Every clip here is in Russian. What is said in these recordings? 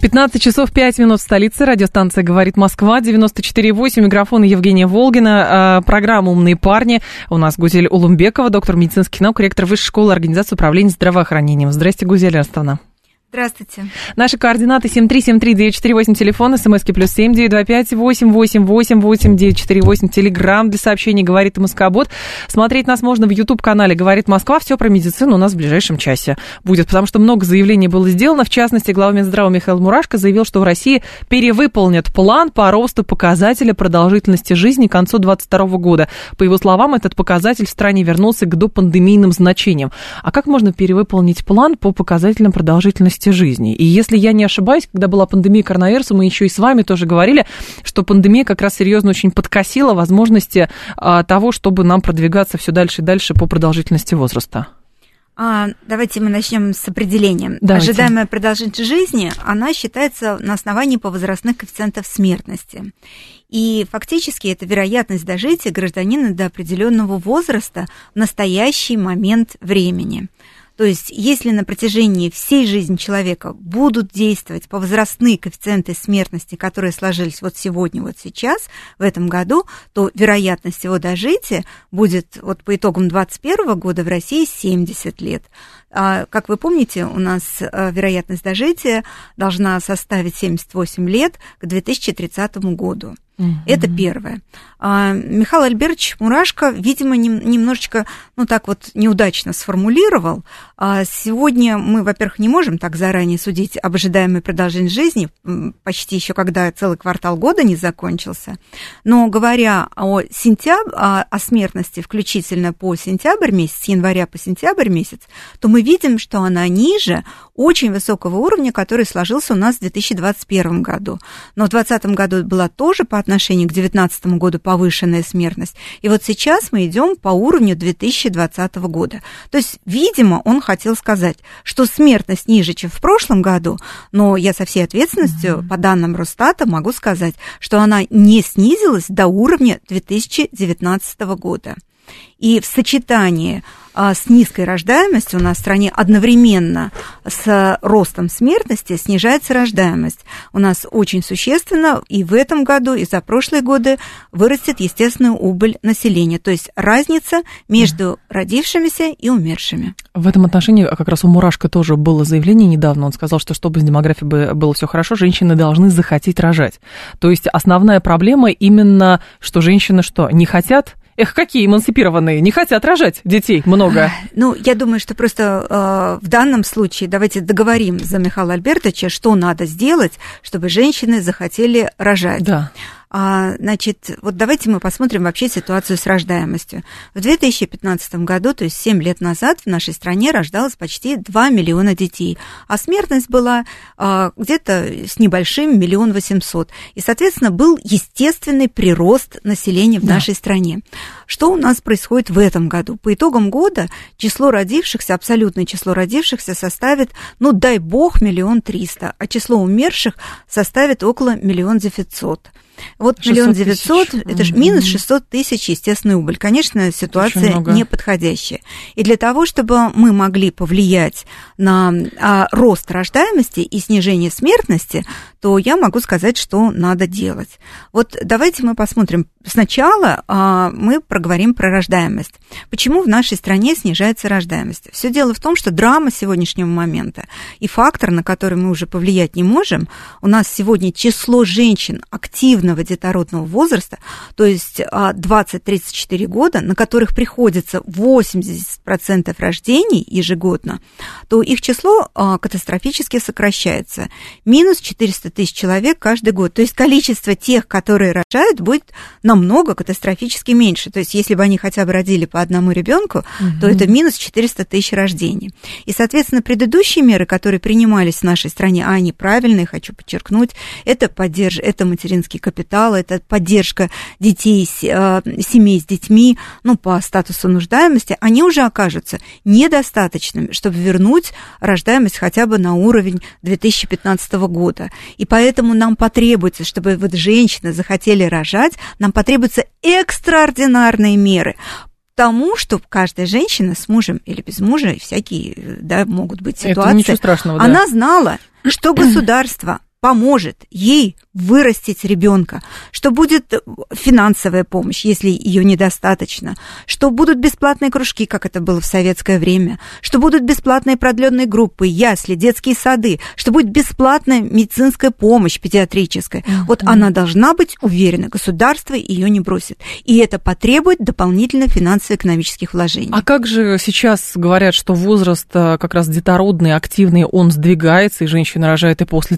15 часов 5 минут в столице. Радиостанция «Говорит Москва». 94,8. Микрофон Евгения Волгина. А, программа «Умные парни». У нас Гузель Улумбекова, доктор медицинских наук, ректор Высшей школы организации управления здравоохранением. Здрасте, Гузель Ростовна. Здравствуйте. Наши координаты 7373948, телефон, смски плюс семь девять два пять восемь восемь восемь восемь девять четыре восемь, телеграмм для сообщений «Говорит Москобот». Смотреть нас можно в YouTube-канале «Говорит Москва». Все про медицину у нас в ближайшем часе будет, потому что много заявлений было сделано. В частности, глава Минздрава Михаил Мурашко заявил, что в России перевыполнят план по росту показателя продолжительности жизни к концу 2022 года. По его словам, этот показатель в стране вернулся к допандемийным значениям. А как можно перевыполнить план по показателям продолжительности радости жизни. И если я не ошибаюсь, когда была пандемия коронавируса, мы еще и с вами тоже говорили, что пандемия как раз серьезно очень подкосила возможности а, того, чтобы нам продвигаться все дальше и дальше по продолжительности возраста. А, давайте мы начнем с определением. Давайте. Ожидаемая продолжительность жизни, она считается на основании по возрастных коэффициентов смертности. И фактически это вероятность дожития гражданина до определенного возраста в настоящий момент времени. То есть, если на протяжении всей жизни человека будут действовать по возрастные коэффициенты смертности, которые сложились вот сегодня, вот сейчас, в этом году, то вероятность его дожития будет вот по итогам 2021 года в России 70 лет. А, как вы помните, у нас э, вероятность дожития должна составить 78 лет к 2030 году. Угу. Это первое. А, Михаил Альбертович Мурашко, видимо, немножечко, ну так вот, неудачно сформулировал. А сегодня мы, во-первых, не можем так заранее судить об ожидаемой продолжении жизни, почти еще когда целый квартал года не закончился. Но говоря о сентябре, о, о смертности, включительно по сентябрь месяц, с января по сентябрь месяц, то мы видим, что она ниже очень высокого уровня, который сложился у нас в 2021 году. Но в 2020 году была тоже по отношению к 2019 году повышенная смертность. И вот сейчас мы идем по уровню 2020 года. То есть, видимо, он хотел сказать, что смертность ниже, чем в прошлом году, но я со всей ответственностью, mm-hmm. по данным Росстата, могу сказать, что она не снизилась до уровня 2019 года. И в сочетании а, с низкой рождаемостью у нас в стране одновременно с ростом смертности снижается рождаемость. У нас очень существенно и в этом году, и за прошлые годы вырастет естественная убыль населения, то есть разница между родившимися и умершими. В этом отношении а как раз у Мурашка тоже было заявление недавно. Он сказал, что чтобы с демографией было все хорошо, женщины должны захотеть рожать. То есть основная проблема именно, что женщины что, не хотят Эх, какие эмансипированные, не хотят рожать детей много. Ну, я думаю, что просто э, в данном случае давайте договорим за Михаила Альбертовича, что надо сделать, чтобы женщины захотели рожать. Да. А, значит, вот давайте мы посмотрим вообще ситуацию с рождаемостью. В 2015 году, то есть 7 лет назад, в нашей стране рождалось почти 2 миллиона детей, а смертность была а, где-то с небольшим миллион восемьсот. И, соответственно, был естественный прирост населения в да. нашей стране. Что у нас происходит в этом году? По итогам года число родившихся, абсолютное число родившихся составит, ну, дай бог, миллион триста, а число умерших составит около миллион девятьсот. Вот миллион девятьсот, это же минус 600 тысяч естественный убыль. Конечно, ситуация неподходящая. И для того, чтобы мы могли повлиять на а, рост рождаемости и снижение смертности, то я могу сказать, что надо делать. Вот давайте мы посмотрим. Сначала а, мы проговорим про рождаемость. Почему в нашей стране снижается рождаемость? Все дело в том, что драма сегодняшнего момента и фактор, на который мы уже повлиять не можем, у нас сегодня число женщин активного детородного возраста, то есть 20-34 а, года, на которых приходится 80% рождений ежегодно, то их число а, катастрофически сокращается. Минус 400 тысяч человек каждый год. То есть количество тех, которые рожают, будет на намного катастрофически меньше. То есть, если бы они хотя бы родили по одному ребенку, угу. то это минус 400 тысяч рождений. И, соответственно, предыдущие меры, которые принимались в нашей стране, а они правильные, хочу подчеркнуть, это, поддерж... это материнский капитал, это поддержка детей, э, семей с детьми, ну, по статусу нуждаемости, они уже окажутся недостаточными, чтобы вернуть рождаемость хотя бы на уровень 2015 года. И поэтому нам потребуется, чтобы вот женщины захотели рожать, нам потребуются экстраординарные меры тому, что каждая женщина с мужем или без мужа, всякие да, могут быть ситуации, Это ничего страшного, да. она знала, что государство поможет ей вырастить ребенка, что будет финансовая помощь, если ее недостаточно, что будут бесплатные кружки, как это было в советское время, что будут бесплатные продленные группы, ясли, детские сады, что будет бесплатная медицинская помощь педиатрическая. Mm-hmm. Вот она должна быть уверена, государство ее не бросит. И это потребует дополнительных финансово-экономических вложений. А как же сейчас говорят, что возраст э, как раз детородный, активный, он сдвигается, и женщина рожает и после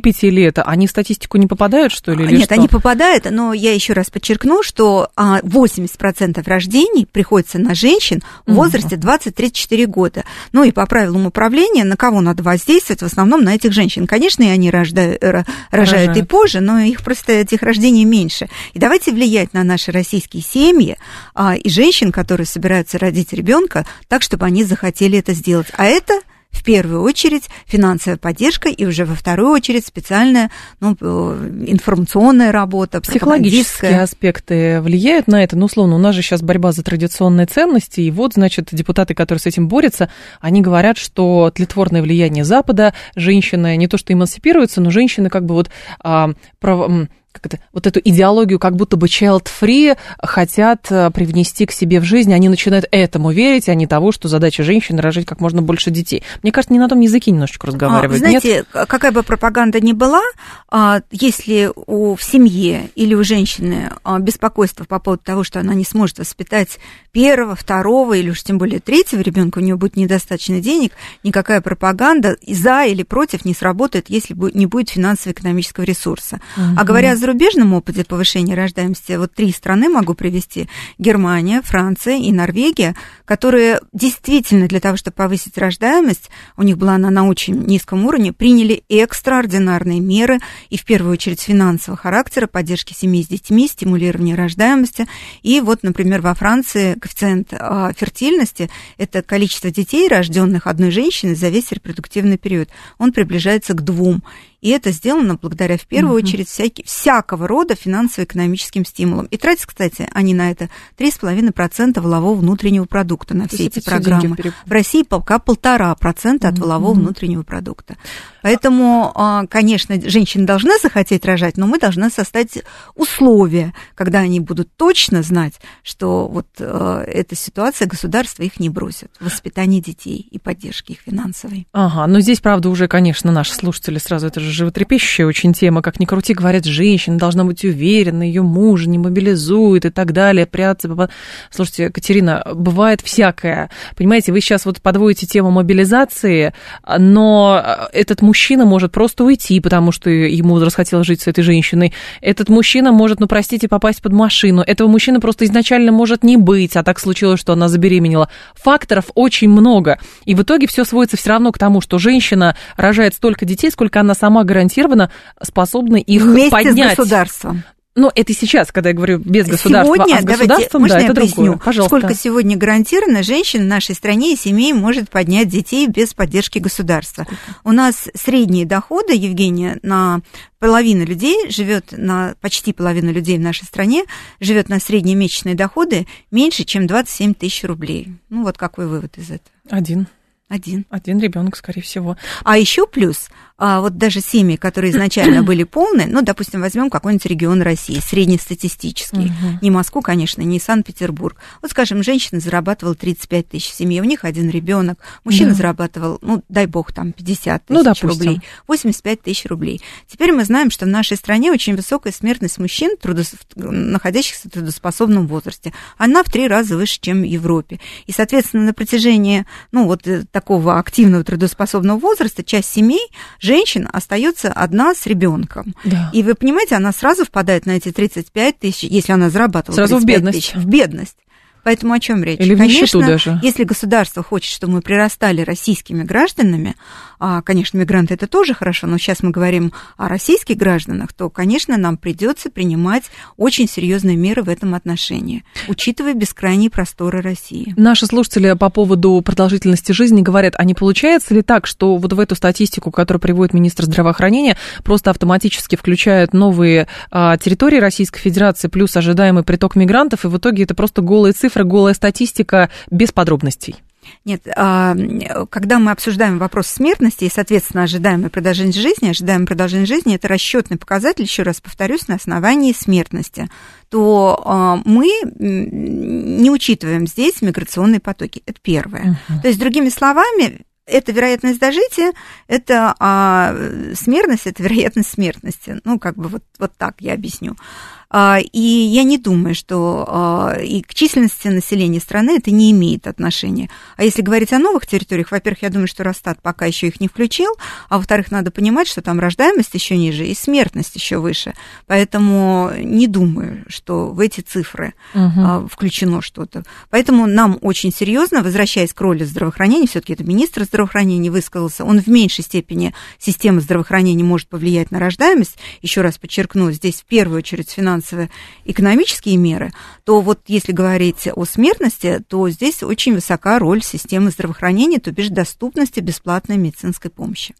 35 лет. Они в статистику не попадают, что ли? Или Нет, что? они попадают, но я еще раз подчеркну, что 80% а, рождений приходится на женщин в возрасте 20-34 года. Ну и по правилам управления, на кого надо воздействовать? В основном на этих женщин. Конечно, и они рождают, рожают, рожают и позже, но их просто этих рождений меньше. И давайте влиять на наши российские семьи а, и женщин, которые собираются родить ребенка, так, чтобы они захотели это сделать. А это в первую очередь финансовая поддержка и уже во вторую очередь специальная ну, э, информационная работа, Психологические аспекты влияют на это? Ну, условно, у нас же сейчас борьба за традиционные ценности, и вот, значит, депутаты, которые с этим борются, они говорят, что тлетворное влияние Запада, женщины не то что эмансипируются, но женщины как бы вот а, прав, как это, вот эту идеологию как будто бы child-free хотят э, привнести к себе в жизнь, они начинают этому верить, а не того, что задача женщины рожать как можно больше детей. Мне кажется, не на том языке немножечко разговаривают. А, знаете, нет? какая бы пропаганда ни была, а, если у, в семье или у женщины а, беспокойство по поводу того, что она не сможет воспитать первого, второго или уж тем более третьего ребенка, у нее будет недостаточно денег, никакая пропаганда за или против не сработает, если не будет финансово-экономического ресурса. Угу. А говоря о зарубежном опыте повышения рождаемости, вот три страны могу привести, Германия, Франция и Норвегия, которые действительно для того, чтобы повысить рождаемость, у них была она на очень низком уровне, приняли экстраординарные меры и в первую очередь финансового характера, поддержки семей с детьми, стимулирования рождаемости. И вот, например, во Франции коэффициент а, фертильности, это количество детей, рожденных одной женщиной за весь репродуктивный период, он приближается к двум. И это сделано благодаря, в первую uh-huh. очередь, всякий, всякого рода финансово-экономическим стимулам. И тратят, кстати, они на это 3,5% валового внутреннего продукта на все эти программы. В России пока полтора процента от валового uh-huh. внутреннего продукта. Поэтому, а, конечно, женщины должны захотеть рожать, но мы должны создать условия, когда они будут точно знать, что вот э, эта ситуация, государство их не бросит в воспитании детей и поддержке их финансовой. Ага, но здесь, правда, уже, конечно, наши слушатели сразу, это же животрепещущая очень тема, как ни крути, говорят, женщина должна быть уверена, ее муж не мобилизует и так далее, прятаться. Слушайте, Катерина, бывает всякое. Понимаете, вы сейчас вот подводите тему мобилизации, но этот мужчина мужчина может просто уйти, потому что ему расхотелось жить с этой женщиной. Этот мужчина может, ну, простите, попасть под машину. Этого мужчины просто изначально может не быть, а так случилось, что она забеременела. Факторов очень много. И в итоге все сводится все равно к тому, что женщина рожает столько детей, сколько она сама гарантированно способна их Вместе поднять. с государством. Ну, это сейчас, когда я говорю без государства, сегодня, а с государством, давайте, да, это поясню, другое. Пожалуйста. Сколько сегодня гарантированно женщин в нашей стране и семей может поднять детей без поддержки государства. У нас средние доходы, Евгения, на половина людей живет на, почти половина людей в нашей стране живет на средние месячные доходы меньше, чем 27 тысяч рублей. Ну, вот какой вывод из этого? Один. Один. Один ребенок, скорее всего. А еще плюс а вот даже семьи, которые изначально были полные, ну, допустим, возьмем какой-нибудь регион России, среднестатистический, угу. не Москву, конечно, не Санкт-Петербург. Вот, скажем, женщина зарабатывала 35 тысяч в семье, у них один ребенок, мужчина да. зарабатывал, ну, дай бог, там 50 тысяч ну, допустим. рублей, 85 тысяч рублей. Теперь мы знаем, что в нашей стране очень высокая смертность мужчин, трудос... находящихся в трудоспособном возрасте. Она в три раза выше, чем в Европе. И, соответственно, на протяжении, ну, вот э, такого активного трудоспособного возраста часть семей женщина остается одна с ребенком. Да. И вы понимаете, она сразу впадает на эти 35 тысяч, если она зарабатывала сразу в бедность. тысяч, в бедность. Поэтому о чем речь? Или в конечно, даже. если государство хочет, чтобы мы прирастали российскими гражданами, а, конечно, мигранты это тоже хорошо, но сейчас мы говорим о российских гражданах, то, конечно, нам придется принимать очень серьезные меры в этом отношении, учитывая бескрайние просторы России. Наши слушатели по поводу продолжительности жизни говорят, а не получается ли так, что вот в эту статистику, которую приводит министр здравоохранения, просто автоматически включают новые а, территории Российской Федерации плюс ожидаемый приток мигрантов, и в итоге это просто голые цифры, цифры, голая статистика без подробностей. Нет, а, когда мы обсуждаем вопрос смертности и, соответственно, ожидаемое продолжение жизни, ожидаемое продолжение жизни – это расчетный показатель, еще раз повторюсь, на основании смертности, то а, мы не учитываем здесь миграционные потоки. Это первое. Uh-huh. То есть, другими словами, это вероятность дожития, это а, смертность, это вероятность смертности. Ну, как бы вот, вот так я объясню. А, и я не думаю, что а, и к численности населения страны это не имеет отношения. А если говорить о новых территориях, во-первых, я думаю, что Росстат пока еще их не включил, а во-вторых, надо понимать, что там рождаемость еще ниже и смертность еще выше. Поэтому не думаю, что в эти цифры угу. включено что-то. Поэтому нам очень серьезно, возвращаясь к роли здравоохранения, все-таки это министр здравоохранения высказался, он в меньшей степени система здравоохранения может повлиять на рождаемость. Еще раз подчеркну, здесь в первую очередь финансовая финансово-экономические меры, то вот если говорить о смертности, то здесь очень высока роль системы здравоохранения, то бишь доступности бесплатной медицинской помощи.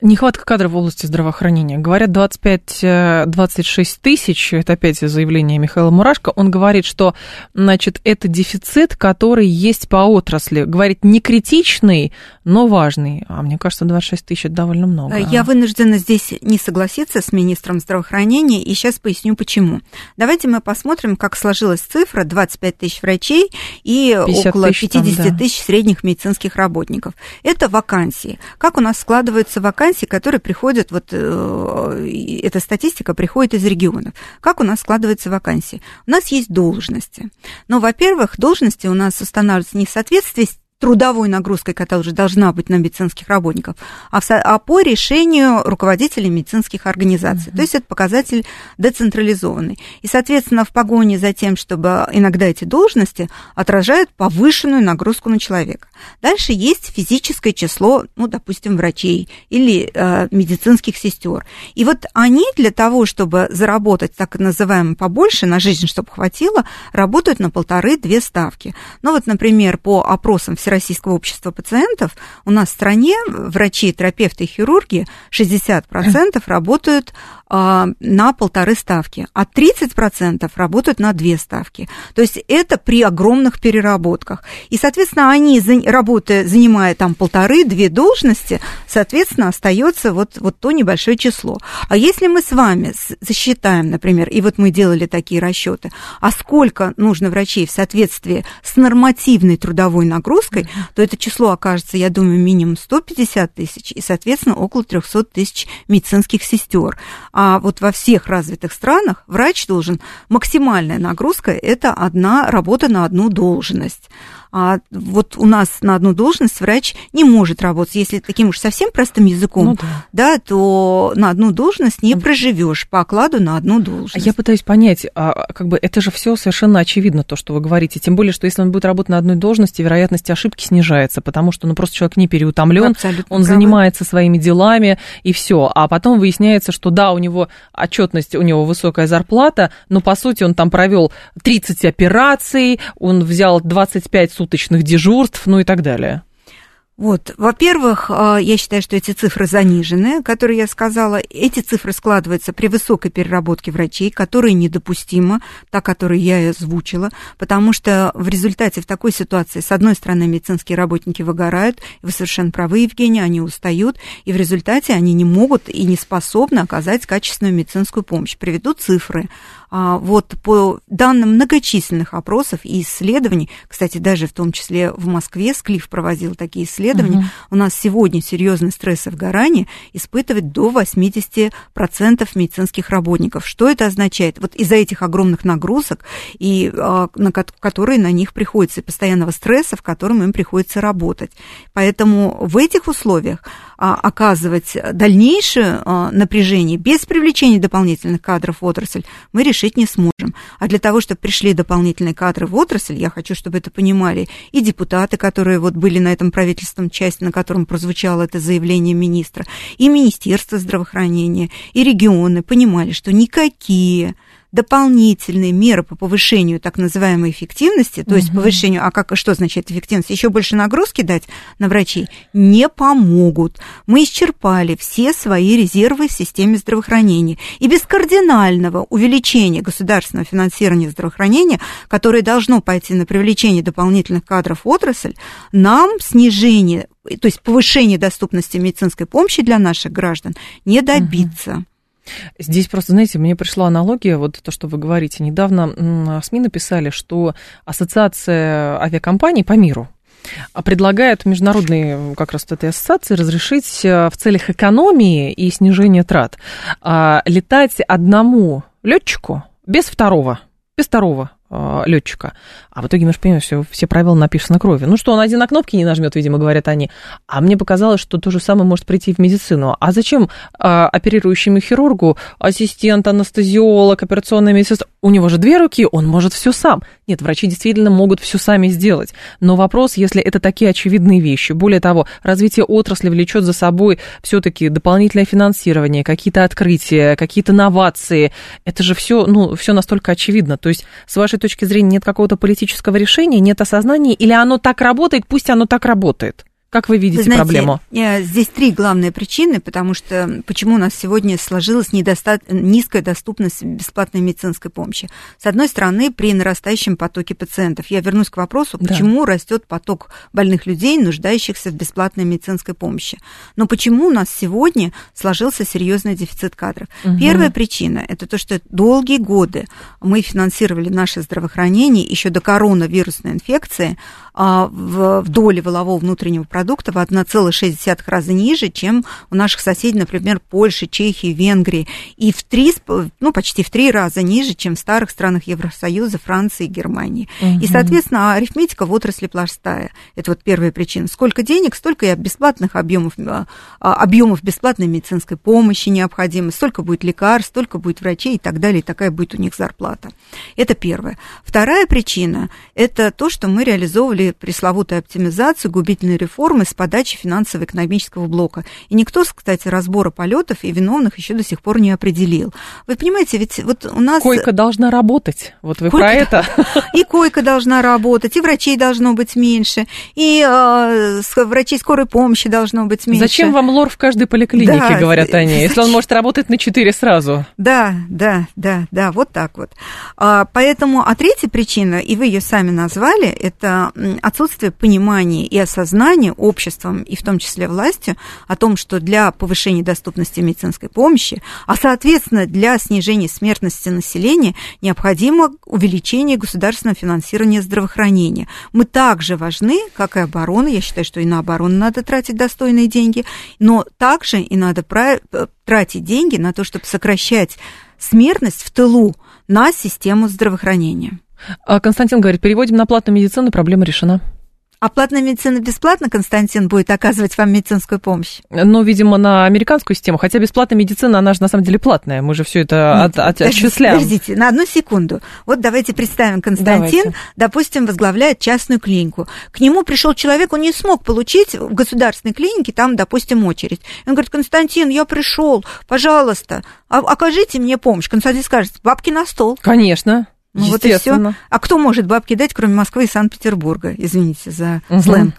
Нехватка кадров в области здравоохранения. Говорят, 25-26 э, тысяч, это опять заявление Михаила Мурашко, он говорит, что, значит, это дефицит, который есть по отрасли. Говорит, не критичный, но важный. А мне кажется, 26 тысяч это довольно много. Я вынуждена здесь не согласиться с министром здравоохранения, и сейчас поясню, почему. Давайте мы посмотрим, как сложилась цифра 25 тысяч врачей и около 50 там, да. тысяч средних медицинских работников. Это вакансии. Как у нас складываются вакансии, которые приходят, вот э, эта статистика приходит из регионов. Как у нас складываются вакансии? У нас есть должности. Но, во-первых, должности у нас устанавливаются не в соответствии с трудовой нагрузкой, которая уже должна быть на медицинских работников, а, в, а по решению руководителей медицинских организаций. Mm-hmm. То есть это показатель децентрализованный. И, соответственно, в погоне за тем, чтобы иногда эти должности отражают повышенную нагрузку на человека. Дальше есть физическое число, ну, допустим, врачей или э, медицинских сестер. И вот они для того, чтобы заработать так называемое побольше на жизнь, чтобы хватило, работают на полторы-две ставки. Ну вот, например, по опросам в Всероссийского общества пациентов, у нас в стране врачи, терапевты хирурги 60% работают а, на полторы ставки, а 30% работают на две ставки. То есть это при огромных переработках. И, соответственно, они, работая, занимая там полторы-две должности, соответственно, остается вот, вот то небольшое число. А если мы с вами засчитаем, например, и вот мы делали такие расчеты, а сколько нужно врачей в соответствии с нормативной трудовой нагрузкой, то это число окажется, я думаю, минимум 150 тысяч и, соответственно, около 300 тысяч медицинских сестер. А вот во всех развитых странах врач должен, максимальная нагрузка – это одна работа на одну должность а вот у нас на одну должность врач не может работать. Если таким уж совсем простым языком, ну, да. да, то на одну должность не проживешь по окладу на одну должность. Я пытаюсь понять, а, как бы это же все совершенно очевидно, то, что вы говорите. Тем более, что если он будет работать на одной должности, вероятность ошибки снижается, потому что ну, просто человек не переутомлен, он правы. занимается своими делами и все. А потом выясняется, что да, у него отчетность, у него высокая зарплата, но по сути он там провел 30 операций, он взял 25 суточных дежурств, ну и так далее? Вот, во-первых, а, я считаю, что эти цифры занижены, которые я сказала. Эти цифры складываются при высокой переработке врачей, которые недопустимо, та, которую я и озвучила, потому что в результате в такой ситуации, с одной стороны, медицинские работники выгорают, вы совершенно правы, Евгения, они устают, и в результате они не могут и не способны оказать качественную медицинскую помощь. Приведу цифры. А, вот по данным многочисленных опросов и исследований, кстати, даже в том числе в Москве Склиф проводил такие исследования, угу. у нас сегодня серьезный стресс и выгорание испытывает до 80% медицинских работников. Что это означает? Вот из-за этих огромных нагрузок, и, а, на которые на них приходится, и постоянного стресса, в котором им приходится работать. Поэтому в этих условиях оказывать дальнейшее а, напряжение без привлечения дополнительных кадров в отрасль, мы решить не сможем. А для того, чтобы пришли дополнительные кадры в отрасль, я хочу, чтобы это понимали и депутаты, которые вот были на этом правительственном части, на котором прозвучало это заявление министра, и Министерство здравоохранения, и регионы понимали, что никакие дополнительные меры по повышению так называемой эффективности, то угу. есть повышению, а как, что значит эффективность, еще больше нагрузки дать на врачей, не помогут. Мы исчерпали все свои резервы в системе здравоохранения. И без кардинального увеличения государственного финансирования здравоохранения, которое должно пойти на привлечение дополнительных кадров в отрасль, нам снижение, то есть повышение доступности медицинской помощи для наших граждан не добиться. Угу. Здесь просто, знаете, мне пришла аналогия, вот то, что вы говорите. Недавно СМИ написали, что Ассоциация авиакомпаний по миру предлагает международные как раз этой ассоциации разрешить э, в целях экономии и снижения трат а, летать одному летчику без второго, без второго э, летчика. А в итоге мы же понимаем, что все правила напишут на крови. Ну что, он один на кнопки не нажмет, видимо, говорят они. А мне показалось, что то же самое может прийти в медицину. А зачем э, оперирующему хирургу ассистент, анестезиолог, операционная медсестра? У него же две руки, он может все сам. Нет, врачи действительно могут все сами сделать. Но вопрос, если это такие очевидные вещи. Более того, развитие отрасли влечет за собой все-таки дополнительное финансирование, какие-то открытия, какие-то новации. Это же все, ну, все настолько очевидно. То есть, с вашей точки зрения, нет какого-то политического решения, нет осознания, или оно так работает, пусть оно так работает? Как вы видите вы знаете, проблему? Э, здесь три главные причины, потому что почему у нас сегодня сложилась недоста... низкая доступность бесплатной медицинской помощи. С одной стороны, при нарастающем потоке пациентов. Я вернусь к вопросу, почему да. растет поток больных людей, нуждающихся в бесплатной медицинской помощи. Но почему у нас сегодня сложился серьезный дефицит кадров? Угу. Первая причина – это то, что долгие годы мы финансировали наше здравоохранение еще до коронавирусной инфекции в, в доле волового внутреннего продукта в 1,6 раза ниже, чем у наших соседей, например, Польши, Чехии, Венгрии, и в три, ну, почти в три раза ниже, чем в старых странах Евросоюза, Франции и Германии. Угу. И, соответственно, арифметика в отрасли пластая. Это вот первая причина. Сколько денег, столько и бесплатных объемов, а, объемов бесплатной медицинской помощи необходимо, столько будет лекарств, столько будет врачей и так далее, и такая будет у них зарплата. Это первое. Вторая причина – это то, что мы реализовывали пресловутую оптимизацию, губительные реформы с подачи финансово-экономического блока. И никто, кстати, разбора полетов и виновных еще до сих пор не определил. Вы понимаете, ведь вот у нас... Койка должна работать. Вот вы койка... про это. И койка должна работать, и врачей должно быть меньше, и э, врачей скорой помощи должно быть меньше. Зачем вам лор в каждой поликлинике, да, говорят они, зачем? если он может работать на четыре сразу? Да, да, да, да, вот так вот. А, поэтому, а третья причина, и вы ее сами назвали, это отсутствие понимания и осознания обществом, и в том числе властью, о том, что для повышения доступности медицинской помощи, а соответственно для снижения смертности населения, необходимо увеличение государственного финансирования здравоохранения. Мы также важны, как и оборона, я считаю, что и на оборону надо тратить достойные деньги, но также и надо тратить деньги на то, чтобы сокращать смертность в тылу на систему здравоохранения. А Константин говорит, переводим на платную медицину, проблема решена. А платная медицина бесплатно, Константин, будет оказывать вам медицинскую помощь? Ну, видимо, на американскую систему. Хотя бесплатная медицина, она же на самом деле платная. Мы же все это от, от, отчисляем. Подождите, на одну секунду. Вот давайте представим, Константин, давайте. допустим, возглавляет частную клинику. К нему пришел человек, он не смог получить в государственной клинике, там, допустим, очередь. Он говорит, Константин, я пришел, пожалуйста, окажите мне помощь. Константин скажет, бабки на стол. Конечно. Ну вот и все. А кто может бабки дать, кроме Москвы и Санкт-Петербурга? Извините за угу. сленг.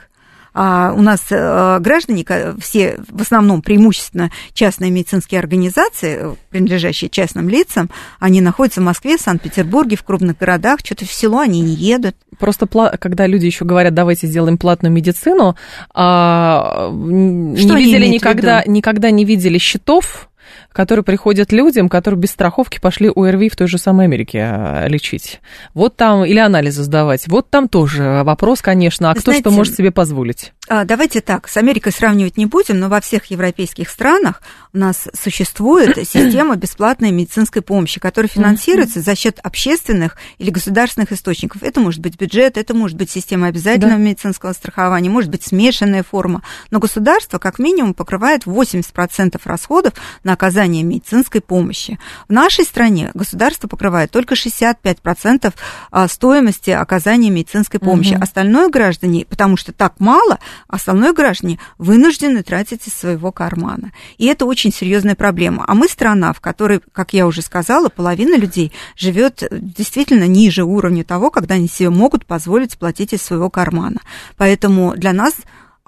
А у нас э, граждане, все в основном преимущественно частные медицинские организации, принадлежащие частным лицам, они находятся в Москве, Санкт-Петербурге, в крупных городах, что-то в село они не едут. Просто когда люди еще говорят, давайте сделаем платную медицину, а, не видели никогда, никогда не видели счетов которые приходят людям, которые без страховки пошли ОРВИ в той же самой Америке а, лечить. Вот там, или анализы сдавать. Вот там тоже вопрос, конечно, а кто Знаете, что может себе позволить? А, давайте так, с Америкой сравнивать не будем, но во всех европейских странах у нас существует система бесплатной медицинской помощи, которая финансируется за счет общественных или государственных источников. Это может быть бюджет, это может быть система обязательного да. медицинского страхования, может быть смешанная форма. Но государство как минимум покрывает 80% расходов на оказание медицинской помощи. В нашей стране государство покрывает только 65% а, стоимости оказания медицинской помощи. Угу. Остальное граждане, потому что так мало, остальное граждане вынуждены тратить из своего кармана. И это очень серьезная проблема. А мы страна, в которой, как я уже сказала, половина людей живет действительно ниже уровня того, когда они себе могут позволить платить из своего кармана. Поэтому для нас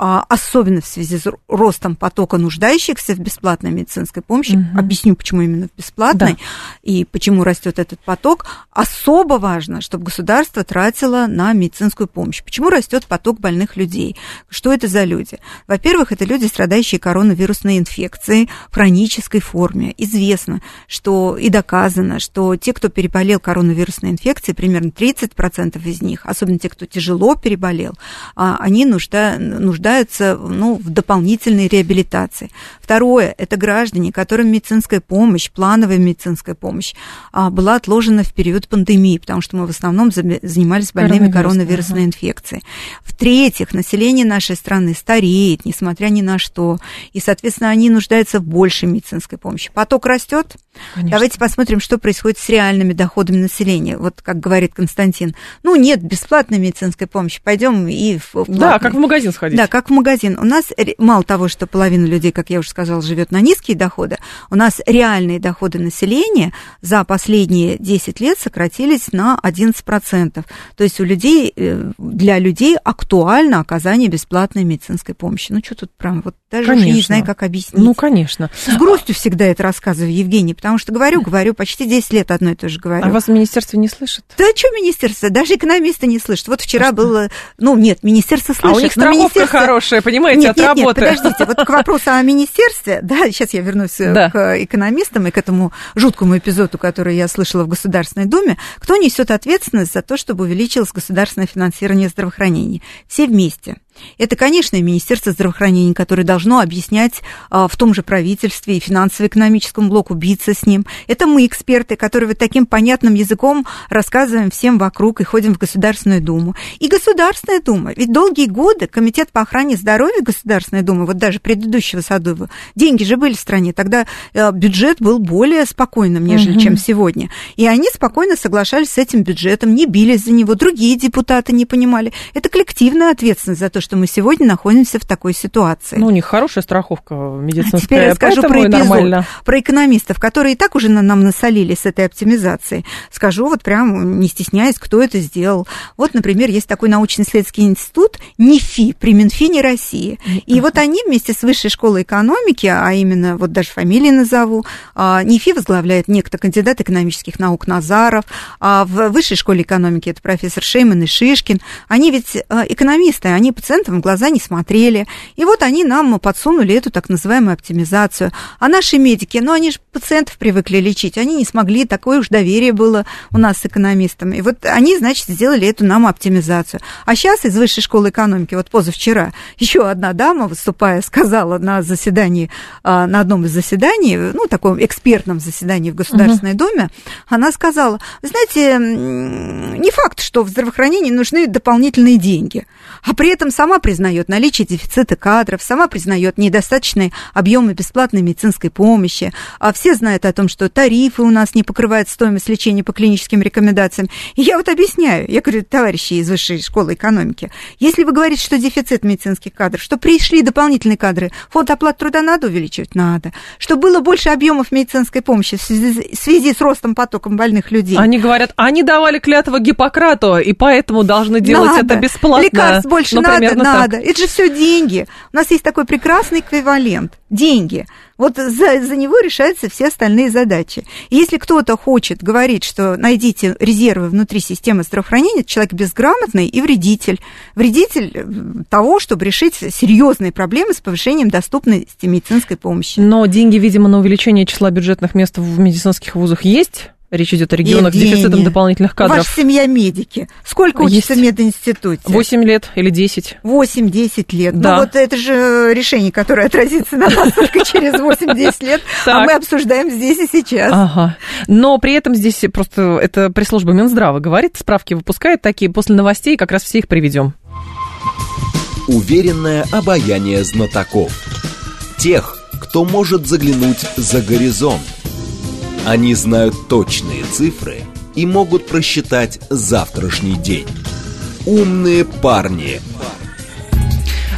особенно в связи с ростом потока нуждающихся в бесплатной медицинской помощи, угу. объясню, почему именно в бесплатной да. и почему растет этот поток, особо важно, чтобы государство тратило на медицинскую помощь. Почему растет поток больных людей? Что это за люди? Во-первых, это люди, страдающие коронавирусной инфекцией в хронической форме. Известно, что и доказано, что те, кто переболел коронавирусной инфекцией, примерно 30% из них, особенно те, кто тяжело переболел, а, они нужда, нуждаются нуждаются ну, в дополнительной реабилитации. Второе – это граждане, которым медицинская помощь, плановая медицинская помощь а, была отложена в период пандемии, потому что мы в основном занимались больными коронавирусной ага. инфекцией. В-третьих, население нашей страны стареет, несмотря ни на что, и, соответственно, они нуждаются в большей медицинской помощи. Поток растет. Конечно. Давайте посмотрим, что происходит с реальными доходами населения. Вот как говорит Константин, ну нет бесплатной медицинской помощи, пойдем и в Да, как в магазин сходить. Да, как в магазин. У нас мало того, что половина людей, как я уже сказала, живет на низкие доходы, у нас реальные доходы населения за последние 10 лет сократились на 11%. То есть у людей, э, для людей актуально оказание бесплатной медицинской помощи. Ну, что тут прям, вот даже конечно. не знаю, как объяснить. Ну, конечно. С грустью всегда это рассказываю, Евгений, потому что говорю, говорю, почти 10 лет одно и то же говорю. А вас в министерстве не слышит? Да что министерство? Даже экономисты не слышат. Вот вчера а было, ну, нет, министерство слышит. А у них страховка хорошая, понимаете, нет, от нет, работы. Нет, подождите, вот к вопросу о министерстве, да, сейчас я вернусь э, да. к экономистам и к этому жуткому эпизоду, который я слышала в Государственной Думе. Кто несет ответственность за то, чтобы увеличилось государственное финансирование здравоохранения? Все вместе. Это, конечно, Министерство здравоохранения, которое должно объяснять а, в том же правительстве и финансово-экономическом блоку, биться с ним. Это мы, эксперты, которые вот таким понятным языком рассказываем всем вокруг и ходим в Государственную Думу. И Государственная Дума. Ведь долгие годы Комитет по охране здоровья Государственной Думы, вот даже предыдущего Садова, деньги же были в стране, тогда а, бюджет был более спокойным, нежели угу. чем сегодня. И они спокойно соглашались с этим бюджетом, не бились за него, другие депутаты не понимали. Это коллективная ответственность за то, что мы сегодня находимся в такой ситуации. Ну, у них хорошая страховка медицинская. А теперь я скажу про эпизод, нормально. про экономистов, которые и так уже на нам насолили с этой оптимизацией. Скажу вот прям, не стесняясь, кто это сделал. Вот, например, есть такой научно-исследовательский институт НИФИ при Минфине России. И вот они вместе с Высшей школой экономики, а именно, вот даже фамилии назову, а, НИФИ возглавляет некто кандидат экономических наук Назаров, а в Высшей школе экономики это профессор Шейман и Шишкин. Они ведь а, экономисты, они пациенты пациентам в глаза не смотрели. И вот они нам подсунули эту так называемую оптимизацию. А наши медики, ну они же пациентов привыкли лечить, они не смогли, такое уж доверие было у нас с экономистами. И вот они, значит, сделали эту нам оптимизацию. А сейчас из Высшей школы экономики, вот позавчера, еще одна дама, выступая, сказала на заседании, а, на одном из заседаний, ну, таком экспертном заседании в Государственной uh-huh. Думе, она сказала, знаете, не факт, что в здравоохранении нужны дополнительные деньги, а при этом сама признает наличие дефицита кадров, сама признает недостаточные объемы бесплатной медицинской помощи. А все знают о том, что тарифы у нас не покрывают стоимость лечения по клиническим рекомендациям. И я вот объясняю, я говорю, товарищи из высшей школы экономики, если вы говорите, что дефицит медицинских кадров, что пришли дополнительные кадры, фонд оплаты труда надо увеличивать? Надо. Что было больше объемов медицинской помощи в связи, в связи с ростом потоком больных людей. Они говорят, они давали клятву Гиппократу, и поэтому должны делать надо. это бесплатно. Лекарств больше Например, надо, надо. Так. Это же все деньги. У нас есть такой прекрасный эквивалент. Деньги. Вот за, за него решаются все остальные задачи. И если кто-то хочет говорить, что найдите резервы внутри системы здравоохранения, человек безграмотный и вредитель. Вредитель э, того, чтобы решить серьезные проблемы с повышением доступности медицинской помощи. Но деньги, видимо, на увеличение числа бюджетных мест в медицинских вузах есть? Речь идет о регионах Евгения, с дефицитом дополнительных кадров. Ваша семья медики. Сколько учится Есть в мединституте? 8 лет или 10. 8-10 лет. Ну, да. Ну вот это же решение, которое отразится на нас только через 8-10 лет, а мы обсуждаем здесь и сейчас. Ага. Но при этом здесь просто это пресс-служба Минздрава говорит, справки выпускает такие, после новостей как раз все их приведем. Уверенное обаяние знатоков. Тех, кто может заглянуть за горизонт они знают точные цифры и могут просчитать завтрашний день. Умные парни.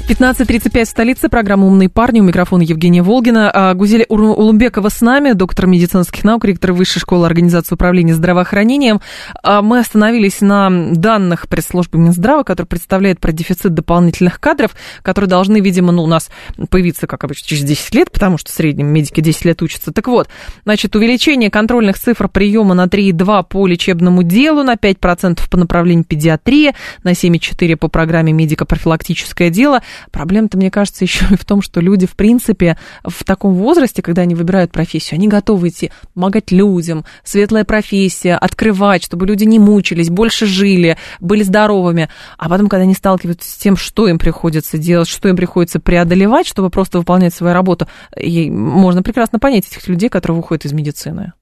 15.35 в столице. Программа «Умные парни». У микрофона Евгения Волгина. А, Гузеля Улумбекова с нами, доктор медицинских наук, ректор Высшей школы организации управления здравоохранением. А, мы остановились на данных пресс-службы Минздрава, который представляет про дефицит дополнительных кадров, которые должны, видимо, ну, у нас появиться, как обычно, через 10 лет, потому что в среднем медики 10 лет учатся. Так вот, значит, увеличение контрольных цифр приема на 3,2 по лечебному делу, на 5% по направлению педиатрия, на 7,4 по программе медико-профилактическое дело – Проблема-то, мне кажется, еще и в том, что люди, в принципе, в таком возрасте, когда они выбирают профессию, они готовы идти помогать людям, светлая профессия, открывать, чтобы люди не мучились, больше жили, были здоровыми. А потом, когда они сталкиваются с тем, что им приходится делать, что им приходится преодолевать, чтобы просто выполнять свою работу, можно прекрасно понять этих людей, которые выходят из медицины.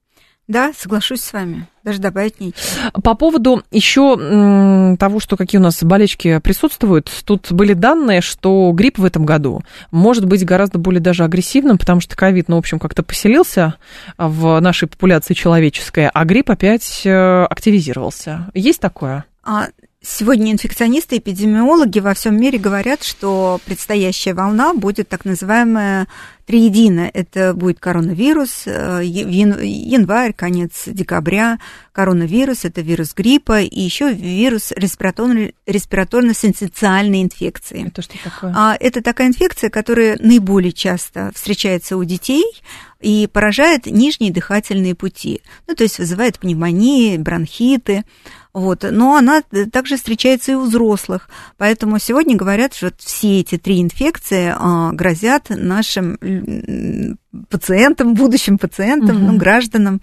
Да, соглашусь с вами. Даже добавить нечего. По поводу еще того, что какие у нас болечки присутствуют, тут были данные, что грипп в этом году может быть гораздо более даже агрессивным, потому что ковид, ну, в общем, как-то поселился в нашей популяции человеческой, а грипп опять э, активизировался. Есть такое? А, Сегодня инфекционисты и эпидемиологи во всем мире говорят, что предстоящая волна будет так называемая триедино. Это будет коронавирус, э, январь, конец декабря, коронавирус, это вирус гриппа, и еще вирус респираторно- респираторно-синцитиальной инфекции. Это что такое? А, это такая инфекция, которая наиболее часто встречается у детей и поражает нижние дыхательные пути. Ну, то есть вызывает пневмонии, бронхиты. Вот. Но она также встречается и у взрослых. Поэтому сегодня говорят, что все эти три инфекции а, грозят нашим пациентам, будущим пациентам, угу. ну, гражданам.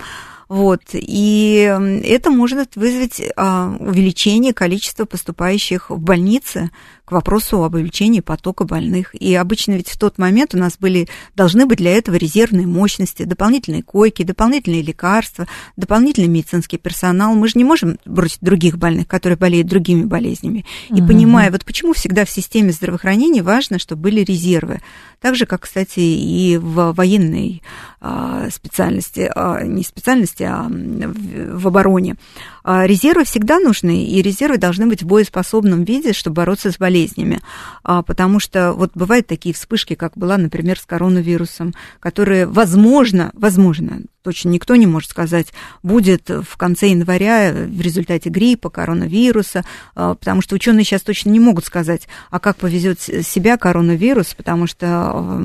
Вот. И это может вызвать а, увеличение количества поступающих в больницы к вопросу об увеличении потока больных. И обычно ведь в тот момент у нас были, должны быть для этого резервные мощности, дополнительные койки, дополнительные лекарства, дополнительный медицинский персонал. Мы же не можем бросить других больных, которые болеют другими болезнями. И угу. понимая, вот почему всегда в системе здравоохранения важно, чтобы были резервы. Так же, как, кстати, и в военной а, специальности, а, не специальности, а в обороне. А резервы всегда нужны, и резервы должны быть в боеспособном виде, чтобы бороться с болезнями. А, потому что вот бывают такие вспышки, как была, например, с коронавирусом, которые, возможно, возможно, точно никто не может сказать, будет в конце января в результате гриппа, коронавируса, а, потому что ученые сейчас точно не могут сказать, а как повезет себя коронавирус, потому что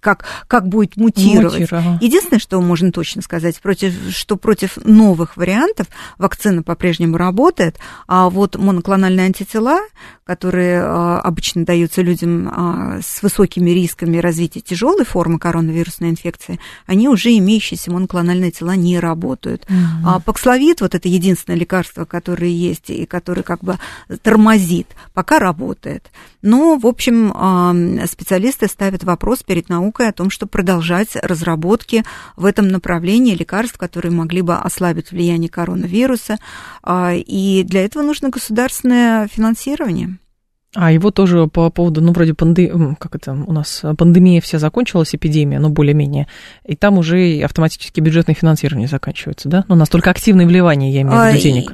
как, как будет мутировать. Мутир, ага. Единственное, что можно точно сказать, против, что против новых вариантов вакцина по-прежнему работает, а вот моноклональные антитела, которые а, обычно даются людям а, с высокими рисками развития тяжелой формы коронавирусной инфекции, они уже имеющиеся моноклональные тела не работают. Mm-hmm. А Паксловид, вот это единственное лекарство, которое есть и которое как бы тормозит, пока работает. Но, в общем, а, специалисты ставят вопрос перед наукой о том, что продолжать разработки в этом направлении лекарств, которые могли бы ослабить влияние коронавируса. И для этого нужно государственное финансирование. А его тоже по поводу, ну, вроде панды... как это у нас, пандемия вся закончилась, эпидемия, ну, более-менее, и там уже автоматически бюджетное финансирование заканчивается, да? Ну, настолько активное вливание, я имею в виду, денег.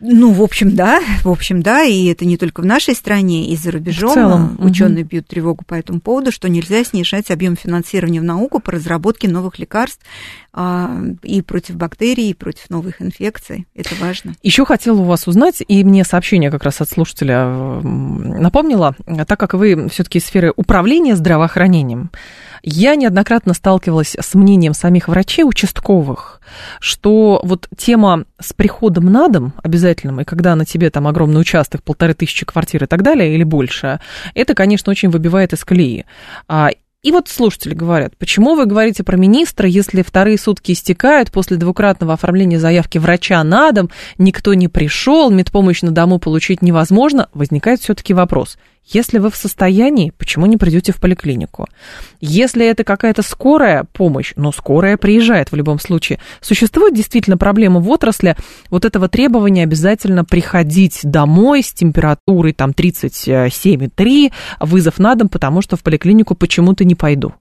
Ну, в общем, да, в общем, да, и это не только в нашей стране, и за рубежом в целом, ученые угу. бьют тревогу по этому поводу, что нельзя снижать объем финансирования в науку по разработке новых лекарств а, и против бактерий, и против новых инфекций. Это важно. Еще хотела у вас узнать, и мне сообщение как раз от слушателя напомнила, так как вы все-таки из сферы управления здравоохранением, Я неоднократно сталкивалась с мнением самих врачей участковых, что вот тема с приходом на дом обязательным, и когда на тебе там огромный участок, полторы тысячи квартир и так далее, или больше, это, конечно, очень выбивает из колеи. И вот слушатели говорят, почему вы говорите про министра, если вторые сутки истекают после двукратного оформления заявки врача на дом, никто не пришел, медпомощь на дому получить невозможно, возникает все-таки вопрос – если вы в состоянии, почему не придете в поликлинику? Если это какая-то скорая помощь, но скорая приезжает в любом случае, существует действительно проблема в отрасли вот этого требования обязательно приходить домой с температурой там 37,3, вызов на дом, потому что в поликлинику почему-то не пойду.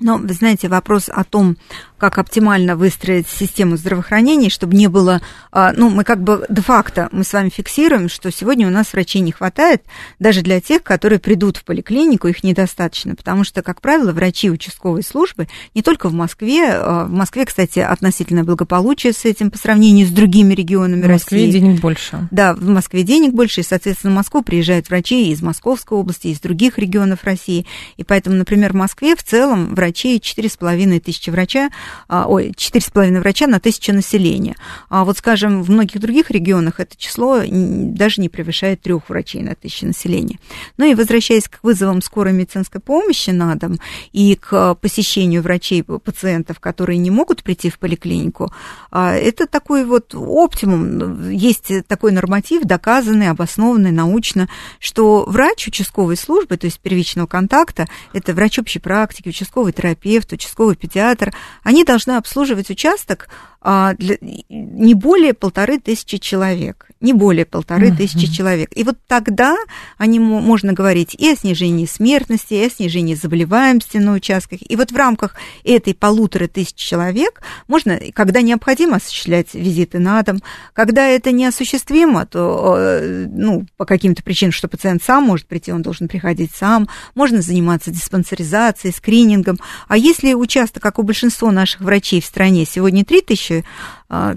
Но, вы знаете, вопрос о том, как оптимально выстроить систему здравоохранения, чтобы не было, а, ну, мы как бы де-факто, мы с вами фиксируем, что сегодня у нас врачей не хватает, даже для тех, которые придут в поликлинику, их недостаточно, потому что, как правило, врачи участковой службы, не только в Москве, а, в Москве, кстати, относительное благополучие с этим по сравнению с другими регионами России. В Москве России. денег больше. Да, в Москве денег больше, и, соответственно, в Москву приезжают врачи из Московской области, из других регионов России, и поэтому, например, в Москве в целом врачей 4,5 тысячи врача ой, 4,5 врача на тысячу населения. А вот, скажем, в многих других регионах это число даже не превышает трех врачей на тысячу населения. Ну и возвращаясь к вызовам скорой медицинской помощи на дом и к посещению врачей пациентов, которые не могут прийти в поликлинику, а, это такой вот оптимум. Есть такой норматив, доказанный, обоснованный научно, что врач участковой службы, то есть первичного контакта, это врач общей практики, участковый терапевт, участковый педиатр, они должны обслуживать участок а, для, не более полторы тысячи человек, не более полторы uh-huh. тысячи человек. И вот тогда они, можно говорить и о снижении смертности, и о снижении заболеваемости на участках. И вот в рамках этой полутора тысяч человек можно, когда необходимо, осуществлять визиты на дом. Когда это неосуществимо, то, э, ну, по каким-то причинам, что пациент сам может прийти, он должен приходить сам. Можно заниматься диспансеризацией, скринингом. А если участок, как у большинства наших врачей в стране, сегодня 3 тысячи а,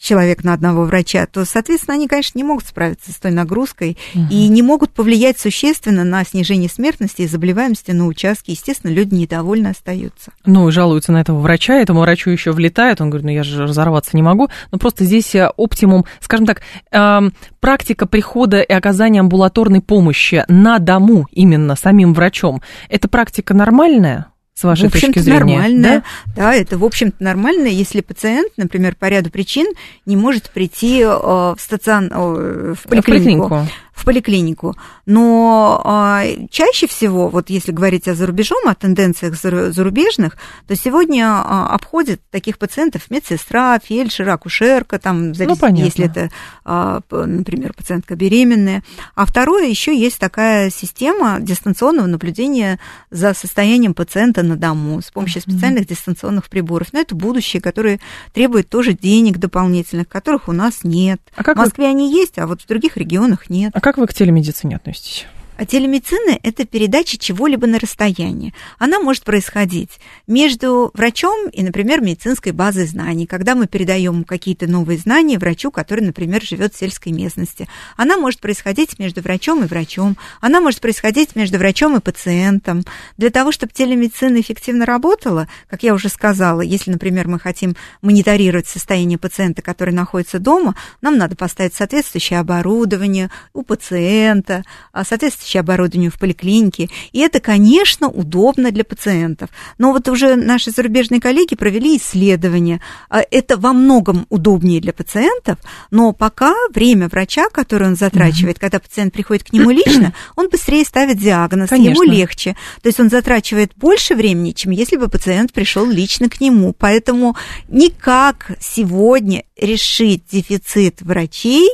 человек на одного врача, то, соответственно, они, конечно, не могут справиться с той нагрузкой угу. и не могут повлиять существенно на снижение смертности и заболеваемости на участке. Естественно, люди недовольны остаются. Ну, и жалуются на этого врача, этому врачу еще влетает, он говорит, ну, я же разорваться не могу. Но просто здесь э, оптимум, скажем так, э, практика прихода и оказания амбулаторной помощи на дому именно самим врачом, это практика нормальная? С вашей в точки зрения. нормально. Да? да, это, в общем-то, нормально, если пациент, например, по ряду причин не может прийти э, в стацион, в поликлинику. В поликлинику в поликлинику. Но а, чаще всего, вот если говорить о зарубежом, о тенденциях зарубежных, то сегодня а, обходят таких пациентов медсестра, фельдшер, акушерка, там, ну, если это, а, например, пациентка беременная. А второе, еще есть такая система дистанционного наблюдения за состоянием пациента на дому с помощью специальных дистанционных приборов. Но это будущее, которое требует тоже денег дополнительных, которых у нас нет. А как в Москве вы... они есть, а вот в других регионах нет. А как вы к телемедицине относитесь? А телемедицина – это передача чего-либо на расстоянии. Она может происходить между врачом и, например, медицинской базой знаний, когда мы передаем какие-то новые знания врачу, который, например, живет в сельской местности. Она может происходить между врачом и врачом. Она может происходить между врачом и пациентом. Для того, чтобы телемедицина эффективно работала, как я уже сказала, если, например, мы хотим мониторировать состояние пациента, который находится дома, нам надо поставить соответствующее оборудование у пациента, а соответствующее оборудованию в поликлинике. И это, конечно, удобно для пациентов. Но вот уже наши зарубежные коллеги провели исследование. А, это во многом удобнее для пациентов, но пока время врача, которое он затрачивает, когда пациент приходит к нему лично, он быстрее ставит диагноз, конечно. ему легче. То есть он затрачивает больше времени, чем если бы пациент пришел лично к нему. Поэтому никак сегодня решить дефицит врачей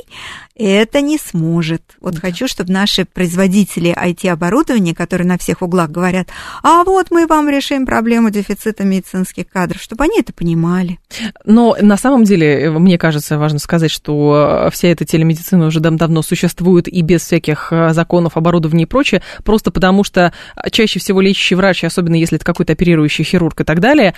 это не сможет. Вот да. хочу, чтобы наши производители IT-оборудования, которые на всех углах говорят, а вот мы вам решим проблему дефицита медицинских кадров, чтобы они это понимали. Но на самом деле, мне кажется, важно сказать, что вся эта телемедицина уже давно существует и без всяких э, законов, оборудования и прочее, просто потому что чаще всего лечащий врач, особенно если это какой-то оперирующий хирург и так далее,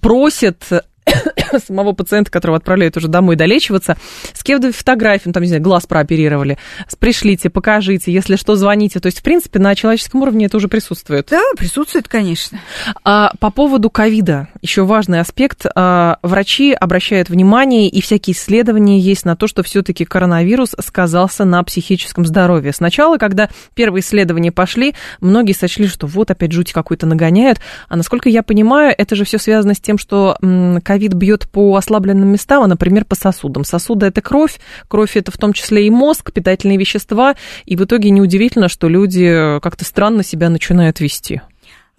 просит самого пациента, которого отправляют уже домой долечиваться, скидывают фотографии, ну, там, не знаю, глаз прооперировали, пришлите, покажите, если что, звоните. То есть, в принципе, на человеческом уровне это уже присутствует. Да, присутствует, конечно. А, по поводу ковида, еще важный аспект. А, врачи обращают внимание, и всякие исследования есть на то, что все-таки коронавирус сказался на психическом здоровье. Сначала, когда первые исследования пошли, многие сочли, что вот опять жуть какой-то нагоняют. А насколько я понимаю, это же все связано с тем, что ковид бьет по ослабленным местам, а, например, по сосудам. Сосуды это кровь, кровь это в том числе и мозг, питательные вещества, и в итоге неудивительно, что люди как-то странно себя начинают вести.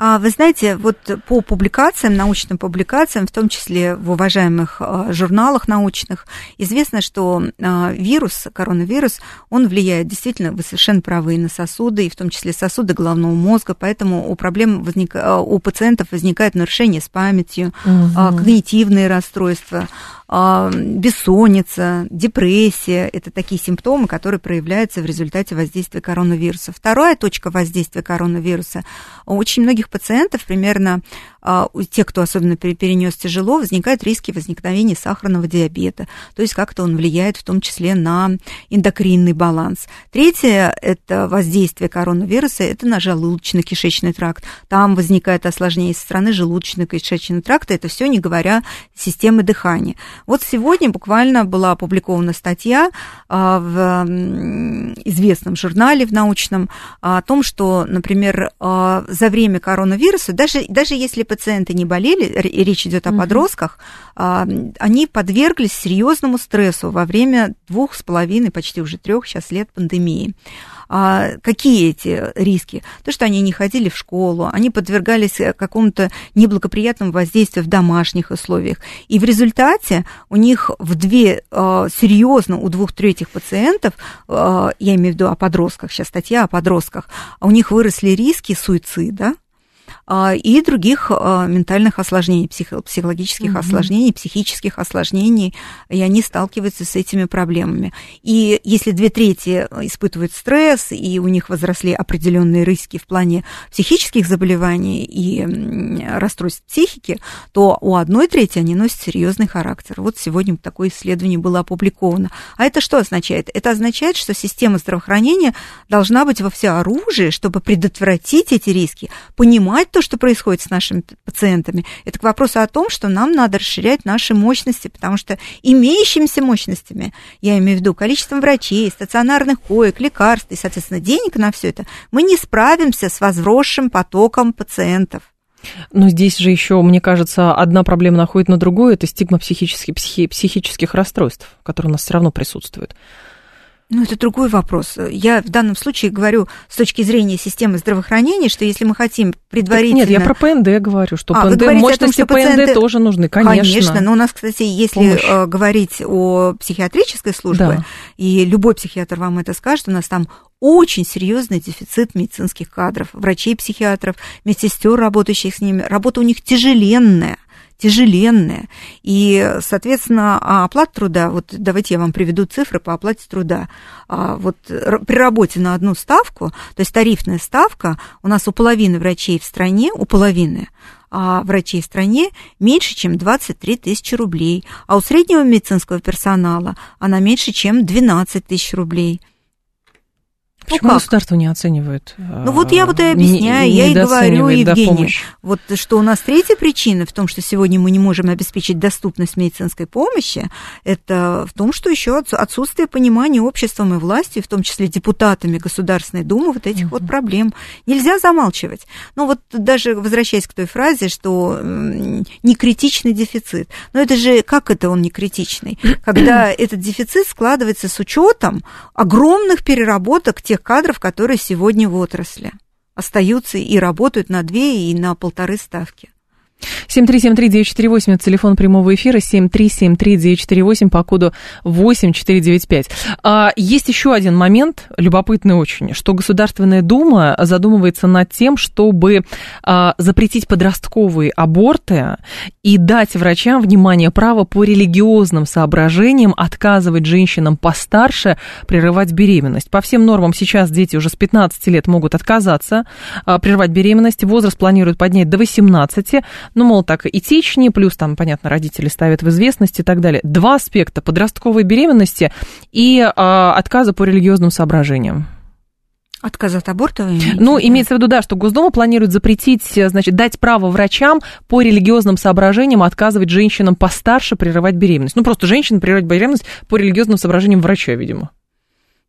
А вы знаете, вот по публикациям, научным публикациям, в том числе в уважаемых а, журналах научных, известно, что а, вирус, коронавирус, он влияет действительно, вы совершенно правы, на сосуды, и в том числе сосуды головного мозга, поэтому у проблем возник, у пациентов возникает нарушение с памятью, угу. когнитивные расстройства, бессонница, депрессия. Это такие симптомы, которые проявляются в результате воздействия коронавируса. Вторая точка воздействия коронавируса. У очень многих пациентов, примерно у тех, кто особенно перенес тяжело, возникают риски возникновения сахарного диабета. То есть как-то он влияет в том числе на эндокринный баланс. Третье – это воздействие коронавируса, это на желудочно-кишечный тракт. Там возникает осложнение со стороны желудочно-кишечного тракта. Это все не говоря системы дыхания. Вот сегодня буквально была опубликована статья а, в известном журнале, в научном, о том, что, например, а, за время коронавируса, даже, даже если пациенты не болели, речь идет о подростках, а, они подверглись серьезному стрессу во время двух с половиной, почти уже трех сейчас лет пандемии. А какие эти риски? То, что они не ходили в школу, они подвергались э, какому-то неблагоприятному воздействию в домашних условиях. И в результате у них в две, э, серьезно, у двух третьих пациентов, э, я имею в виду о подростках, сейчас статья о подростках, у них выросли риски суицида, а, и других а, ментальных осложнений, психо- психологических угу. осложнений, психических осложнений, и они сталкиваются с этими проблемами. И если две трети испытывают стресс, и у них возросли определенные риски в плане психических заболеваний и расстройств психики, то у одной трети они носят серьезный характер. Вот сегодня такое исследование было опубликовано. А это что означает? Это означает, что система здравоохранения должна быть во всеоружии, чтобы предотвратить эти риски, понимать то, что происходит с нашими пациентами. Это к вопросу о том, что нам надо расширять наши мощности, потому что имеющимися мощностями, я имею в виду количеством врачей, стационарных коек, лекарств и, соответственно, денег на все это, мы не справимся с возросшим потоком пациентов. Но здесь же еще, мне кажется, одна проблема находит на другую, это стигма психических, психи, психических расстройств, которые у нас все равно присутствуют. Ну, это другой вопрос. Я в данном случае говорю с точки зрения системы здравоохранения, что если мы хотим предварительно... Так нет, я про ПНД говорю, что а, ПНД, мощности том, что пациенты... ПНД тоже нужны, конечно. Конечно, но у нас, кстати, если Помощь. Э, говорить о психиатрической службе, да. и любой психиатр вам это скажет, у нас там очень серьезный дефицит медицинских кадров, врачей-психиатров, медсестер, работающих с ними. Работа у них тяжеленная тяжеленная. И, соответственно, а оплата труда, вот давайте я вам приведу цифры по оплате труда. А вот при работе на одну ставку, то есть тарифная ставка, у нас у половины врачей в стране, у половины а врачей в стране меньше, чем 23 тысячи рублей, а у среднего медицинского персонала она меньше, чем 12 тысяч рублей. Почему ну государство не оценивает? Ну вот я вот и объясняю, не, я и говорю, Евгений, вот что у нас третья причина в том, что сегодня мы не можем обеспечить доступность медицинской помощи, это в том, что еще отсутствие понимания обществом и властью, в том числе депутатами Государственной Думы, вот этих угу. вот проблем. Нельзя замалчивать. Ну вот даже возвращаясь к той фразе, что не критичный дефицит. Но это же, как это он не критичный? Когда этот дефицит складывается с учетом огромных переработок тех кадров, которые сегодня в отрасли остаются и работают на две и на полторы ставки. 7373948, это телефон прямого эфира, 7373948 по коду 8495. А, есть еще один момент, любопытный очень, что Государственная Дума задумывается над тем, чтобы а, запретить подростковые аборты и дать врачам, внимание, право по религиозным соображениям отказывать женщинам постарше прерывать беременность. По всем нормам сейчас дети уже с 15 лет могут отказаться а, прерывать беременность, возраст планируют поднять до 18, ну, мол, так этичнее, плюс там, понятно, родители ставят в известность и так далее. Два аспекта подростковой беременности и а, отказа по религиозным соображениям. Отказ от аборта? Ну, имеется в виду, да, что Госдума планирует запретить, значит, дать право врачам по религиозным соображениям отказывать женщинам постарше прерывать беременность. Ну, просто женщин прерывать беременность по религиозным соображениям врача, видимо.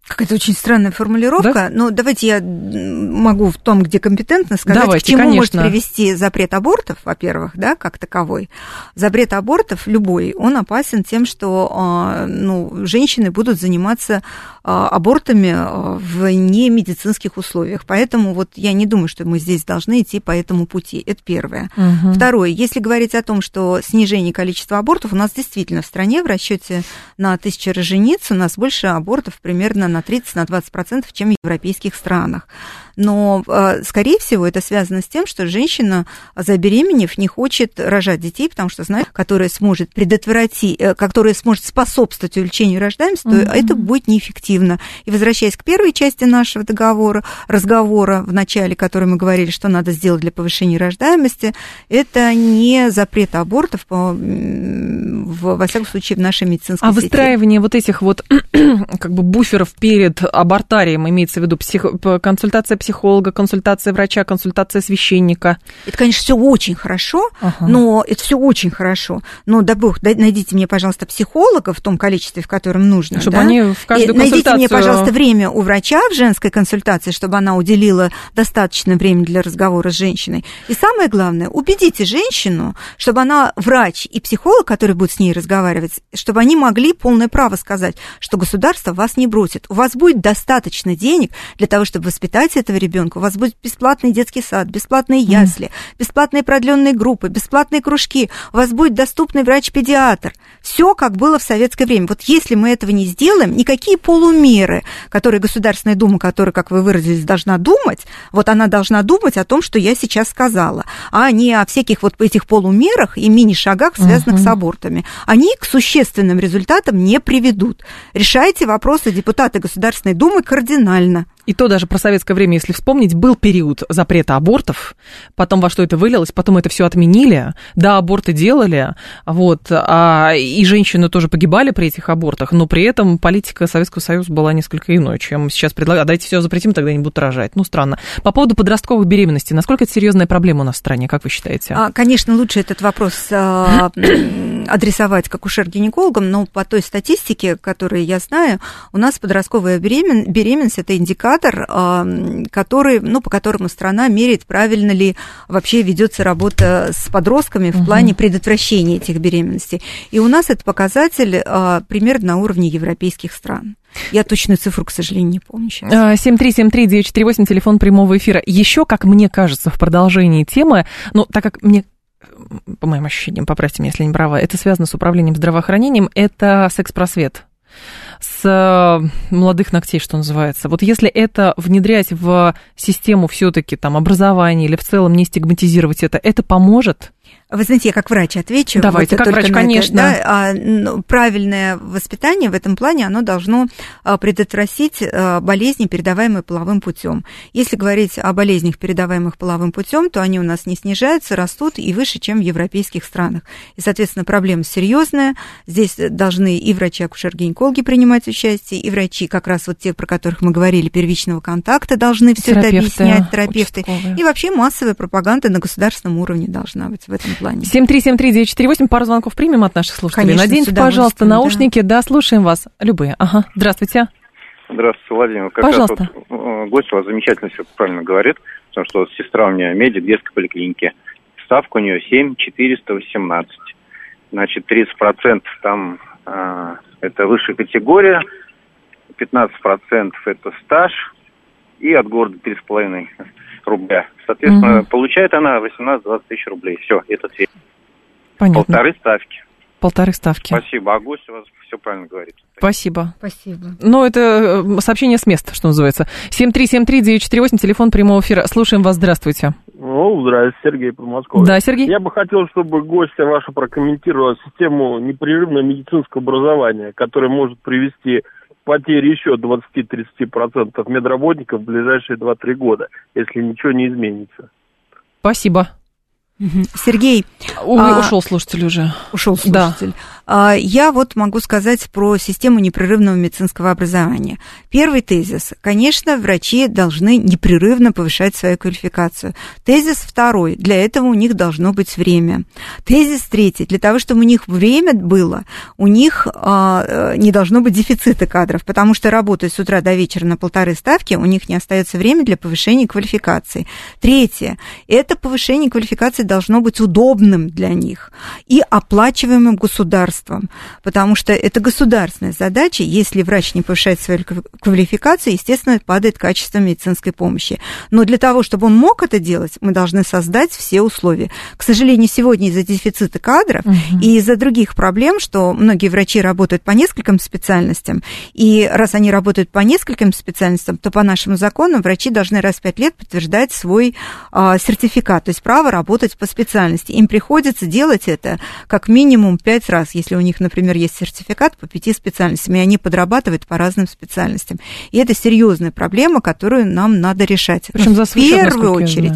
Какая-то очень странная формулировка. Да? Но давайте я могу в том, где компетентно сказать, давайте, к чему конечно. может привести запрет абортов, во-первых, да, как таковой. Запрет абортов любой, он опасен тем, что а, ну, женщины будут заниматься абортами а, в немедицинских условиях. Поэтому вот я не думаю, что мы здесь должны идти по этому пути. Это первое. Угу. Второе, если говорить о том, что снижение количества абортов, у нас действительно в стране в расчете на тысячу рожениц у нас больше абортов примерно на 30-20%, чем в европейских странах но, а, скорее всего, это связано с тем, что женщина, забеременев, не хочет рожать детей, потому что знает, которая сможет предотвратить, э, которая сможет способствовать увеличению рождаемости, mm-hmm. то это будет неэффективно. И возвращаясь к первой части нашего договора, разговора в начале, который мы говорили, что надо сделать для повышения рождаемости, это не запрет абортов, по, в, во всяком случае, в нашей медицинской А сети. выстраивание вот этих вот как бы буферов перед абортарием, имеется в виду псих... консультация психолога, консультация врача, консультация священника. Это, конечно, все очень хорошо, ага. но это все очень хорошо. Но, да бог, найдите мне, пожалуйста, психолога в том количестве, в котором нужно. Чтобы да? они в каждую И Найдите мне, пожалуйста, время у врача в женской консультации, чтобы она уделила достаточно времени для разговора с женщиной. И самое главное, убедите женщину, чтобы она, врач и психолог, который будет с ней разговаривать, чтобы они могли полное право сказать, что государство вас не бросит. У вас будет достаточно денег для того, чтобы воспитать этого ребенка, у вас будет бесплатный детский сад, бесплатные ясли, mm. бесплатные продленные группы, бесплатные кружки, у вас будет доступный врач-педиатр. Все, как было в советское время. Вот если мы этого не сделаем, никакие полумеры, которые Государственная Дума, которая, как вы выразились, должна думать, вот она должна думать о том, что я сейчас сказала, а не о всяких вот этих полумерах и мини-шагах, связанных uh-huh. с абортами. Они к существенным результатам не приведут. Решайте вопросы депутаты Государственной Думы кардинально. И то даже про советское время, если вспомнить, был период запрета абортов, потом во что это вылилось, потом это все отменили, да, аборты делали, вот, а, и женщины тоже погибали при этих абортах, но при этом политика Советского Союза была несколько иной, чем сейчас предлагают. А давайте все запретим, тогда они будут рожать. Ну, странно. По поводу подростковой беременности, насколько это серьезная проблема у нас в стране, как вы считаете? А, конечно, лучше этот вопрос а, адресовать к акушер-гинекологам, но по той статистике, которую я знаю, у нас подростковая беременность – это индикатор, который, ну, по которому страна меряет, правильно ли вообще ведется работа с подростками в угу. плане предотвращения этих беременностей. И у нас этот показатель а, примерно на уровне европейских стран. Я точную цифру, к сожалению, не помню сейчас. 7373948, телефон прямого эфира. Еще, как мне кажется, в продолжении темы, ну, так как мне по моим ощущениям, поправьте меня, если не права, это связано с управлением здравоохранением, это секс-просвет с э, молодых ногтей, что называется. Вот если это внедрять в систему все-таки там образования или в целом не стигматизировать это, это поможет? Вы знаете, я как врач отвечу. Давайте, вот, как врач, конечно. Это, да, а, ну, правильное воспитание в этом плане, оно должно а, предотвратить а, болезни, передаваемые половым путем. Если говорить о болезнях, передаваемых половым путем, то они у нас не снижаются, растут и выше, чем в европейских странах. И, соответственно, проблема серьезная. Здесь должны и врачи, акушер-гинекологи принимать участие, и врачи, как раз вот те, про которых мы говорили, первичного контакта, должны все это объяснять, терапевты. Участковые. И вообще массовая пропаганда на государственном уровне должна быть в этом плане. 7373948, пару звонков примем от наших слушателей. Конечно, Наденьте, пожалуйста, наушники. Да. да, слушаем вас. Любые. Ага. Здравствуйте. Здравствуйте, Владимир. Как Пожалуйста. Раз вот, э, гость у вас замечательно все правильно говорит, потому что вот сестра у меня медик детской поликлиники. Ставка у нее 7418. Значит, 30% там э, это высшая категория, 15% это стаж, и от города 3,5 рубля. Соответственно, угу. получает она 18-20 тысяч рублей. Все, это цвет. Понятно. Полторы ставки. Полторы ставки. Спасибо. А гость у вас все правильно говорит. Спасибо. Спасибо. Ну, это сообщение с места, что называется. 7373948, телефон прямого эфира. Слушаем вас. Здравствуйте. Ну, здравствуйте, Сергей Подмосковье. Да, Сергей. Я бы хотел, чтобы гостья ваша прокомментировала систему непрерывного медицинского образования, которая может привести потери еще 20-30% медработников в ближайшие 2-3 года, если ничего не изменится. Спасибо. Сергей. У, а, ушел слушатель уже. Ушел слушатель. Да. А, я вот могу сказать про систему непрерывного медицинского образования. Первый тезис. Конечно, врачи должны непрерывно повышать свою квалификацию. Тезис второй. Для этого у них должно быть время. Тезис третий. Для того, чтобы у них время было, у них а, не должно быть дефицита кадров, потому что работая с утра до вечера на полторы ставки, у них не остается времени для повышения квалификации. Третье. Это повышение квалификации должно быть удобным для них и оплачиваемым государством государством, потому что это государственная задача. Если врач не повышает свою квалификацию, естественно, падает качество медицинской помощи. Но для того, чтобы он мог это делать, мы должны создать все условия. К сожалению, сегодня из-за дефицита кадров угу. и из-за других проблем, что многие врачи работают по нескольким специальностям, и раз они работают по нескольким специальностям, то по нашему закону врачи должны раз в пять лет подтверждать свой а, сертификат, то есть право работать по специальности. Им приходится делать это как минимум пять раз, если если у них, например, есть сертификат по пяти специальностям, и они подрабатывают по разным специальностям. И это серьезная проблема, которую нам надо решать. Причем за свой В первую очередь.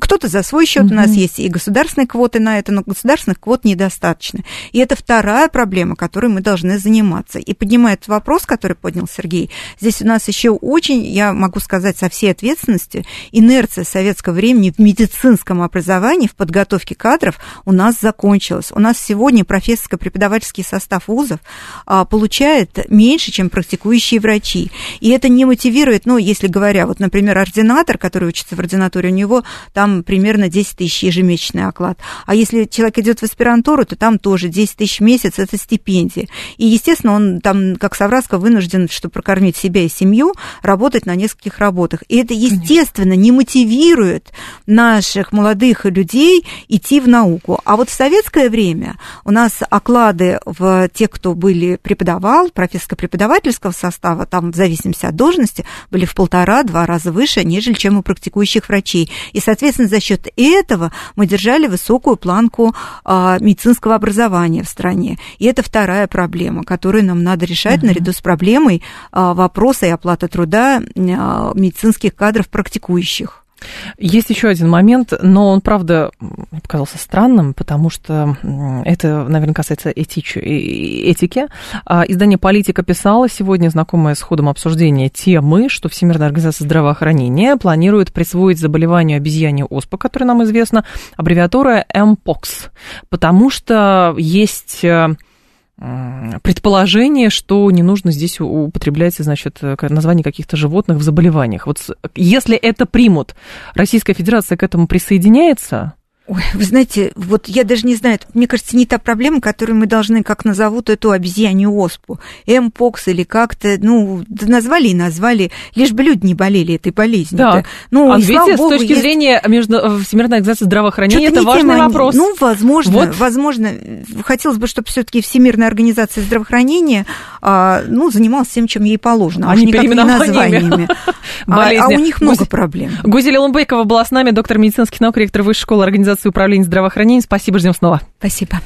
Кто-то за свой счет угу. у нас есть и государственные квоты на это, но государственных квот недостаточно. И это вторая проблема, которой мы должны заниматься. И поднимает вопрос, который поднял Сергей, здесь у нас еще очень, я могу сказать со всей ответственностью, инерция советского времени в медицинском образовании, в подготовке кадров у нас закончилась. У нас сегодня профессорская преподавательский состав вузов а, получает меньше, чем практикующие врачи. И это не мотивирует, ну, если говоря, вот, например, ординатор, который учится в ординатуре, у него там примерно 10 тысяч ежемесячный оклад. А если человек идет в аспирантуру, то там тоже 10 тысяч в месяц – это стипендия. И, естественно, он там, как Савраско, вынужден, чтобы прокормить себя и семью, работать на нескольких работах. И это, естественно, не мотивирует наших молодых людей идти в науку. А вот в советское время у нас оклад оклады в те, кто были преподавал, профессорско-преподавательского состава, там в зависимости от должности, были в полтора-два раза выше, нежели чем у практикующих врачей. И, соответственно, за счет этого мы держали высокую планку а, медицинского образования в стране. И это вторая проблема, которую нам надо решать uh-huh. наряду с проблемой а, вопроса и оплаты труда а, медицинских кадров практикующих. Есть еще один момент, но он, правда, показался странным, потому что это, наверное, касается этич... этики. А, издание «Политика» писало сегодня, знакомое с ходом обсуждения темы, что Всемирная организация здравоохранения планирует присвоить заболеванию обезьяне оспа, которое нам известно, аббревиатура «МПОКС», потому что есть э, предположение, что не нужно здесь употреблять, значит, название каких-то животных в заболеваниях. Вот если это примут, Российская Федерация к этому присоединяется? Ой, вы знаете, вот я даже не знаю, мне кажется, не та проблема, которую мы должны, как назовут эту обезьянью оспу, эмпокс или как-то, ну, назвали и назвали, лишь бы люди не болели этой болезнью. Да, ну, а видите, Богу, с точки есть... зрения между... Э, Всемирной организации здравоохранения, это важный тема, вопрос. Ну, возможно, вот. возможно, хотелось бы, чтобы все таки Всемирная организация здравоохранения, а, ну, занималась всем, чем ей положено, а, а не названиями. а, а у них много проблем. Гузель Лумбекова была с нами, доктор медицинских наук, ректор Высшей школы организации Ассоциации управления здравоохранением. Спасибо, ждем снова. Спасибо.